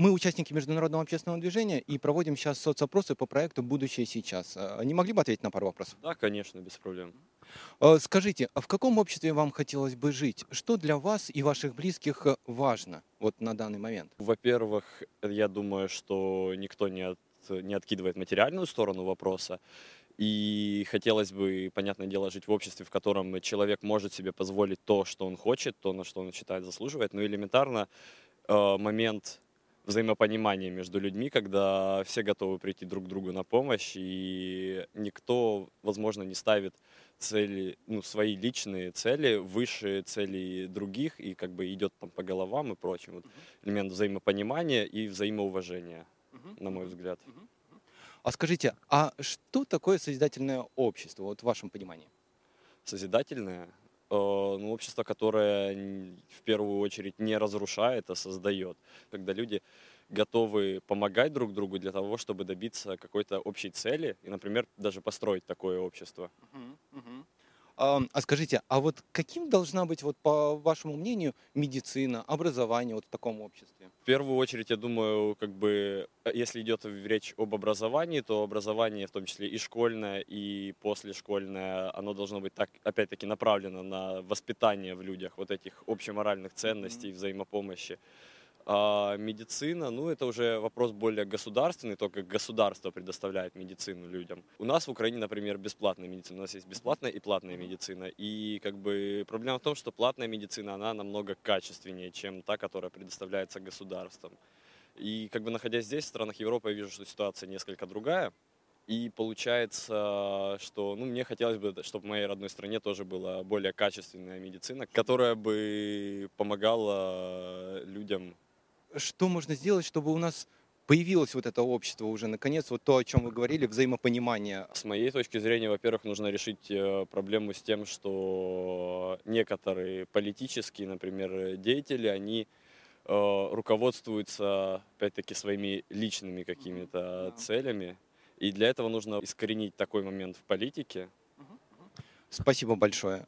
Мы участники международного общественного движения и проводим сейчас соцопросы по проекту «Будущее сейчас». А, Не могли бы ответить на пару вопросов? Да, конечно, без проблем. Э, Скажите, а в каком обществе вам хотелось бы жить? Что для вас и ваших близких э, важно вот на данный момент? Во-первых, я думаю, что никто не, от- не откидывает материальную сторону вопроса. И хотелось бы, понятное дело, жить в обществе, в котором человек может себе позволить то, что он хочет, то, на что он считает заслуживает. Но элементарно э, момент взаимопонимания между людьми, когда все готовы прийти друг другу на помощь, и никто, возможно, не ставит цели, ну, свои личные цели выше целей других, и как бы идет там по головам и прочим. Вот элемент взаимопонимания и взаимоуважения, на мой взгляд. А скажите, а что такое созидательное общество, вот в вашем понимании? Созидательное, ну, общество, которое в первую очередь не разрушает, а создает. Когда люди готовы помогать друг другу для того, чтобы добиться какой-то общей цели и, например, даже построить такое общество. А а скажите, а вот каким должна быть, вот по вашему мнению, медицина, образование вот в таком обществе? В первую очередь, я думаю, как бы, э, если идет речь об образовании, то образование, в том числе и школьное, и послешкольное, оно должно быть так, опять-таки, направлено на воспитание в людях вот этих общеморальных ценностей, взаимопомощи. А медицина, ну, это уже вопрос более государственный, то, как государство предоставляет медицину людям. У нас в Украине, например, бесплатная медицина. У нас есть бесплатная и платная медицина. И как бы проблема в том, что платная медицина, она намного качественнее, чем та, которая предоставляется государством. И как бы находясь здесь, в странах Европы, я вижу, что ситуация несколько другая. И получается, что ну, мне хотелось бы, чтобы в моей родной стране тоже была более качественная медицина, которая бы помогала людям Что можно сделать, чтобы у нас появилось вот это общество уже, наконец, вот то, о чем вы говорили, взаимопонимание? С моей точки зрения, во-первых, нужно решить э, проблему с тем, что некоторые политические, например, деятели, они э, руководствуются, опять-таки, своими личными какими-то целями. И для этого нужно искоренить такой момент в политике. Спасибо большое.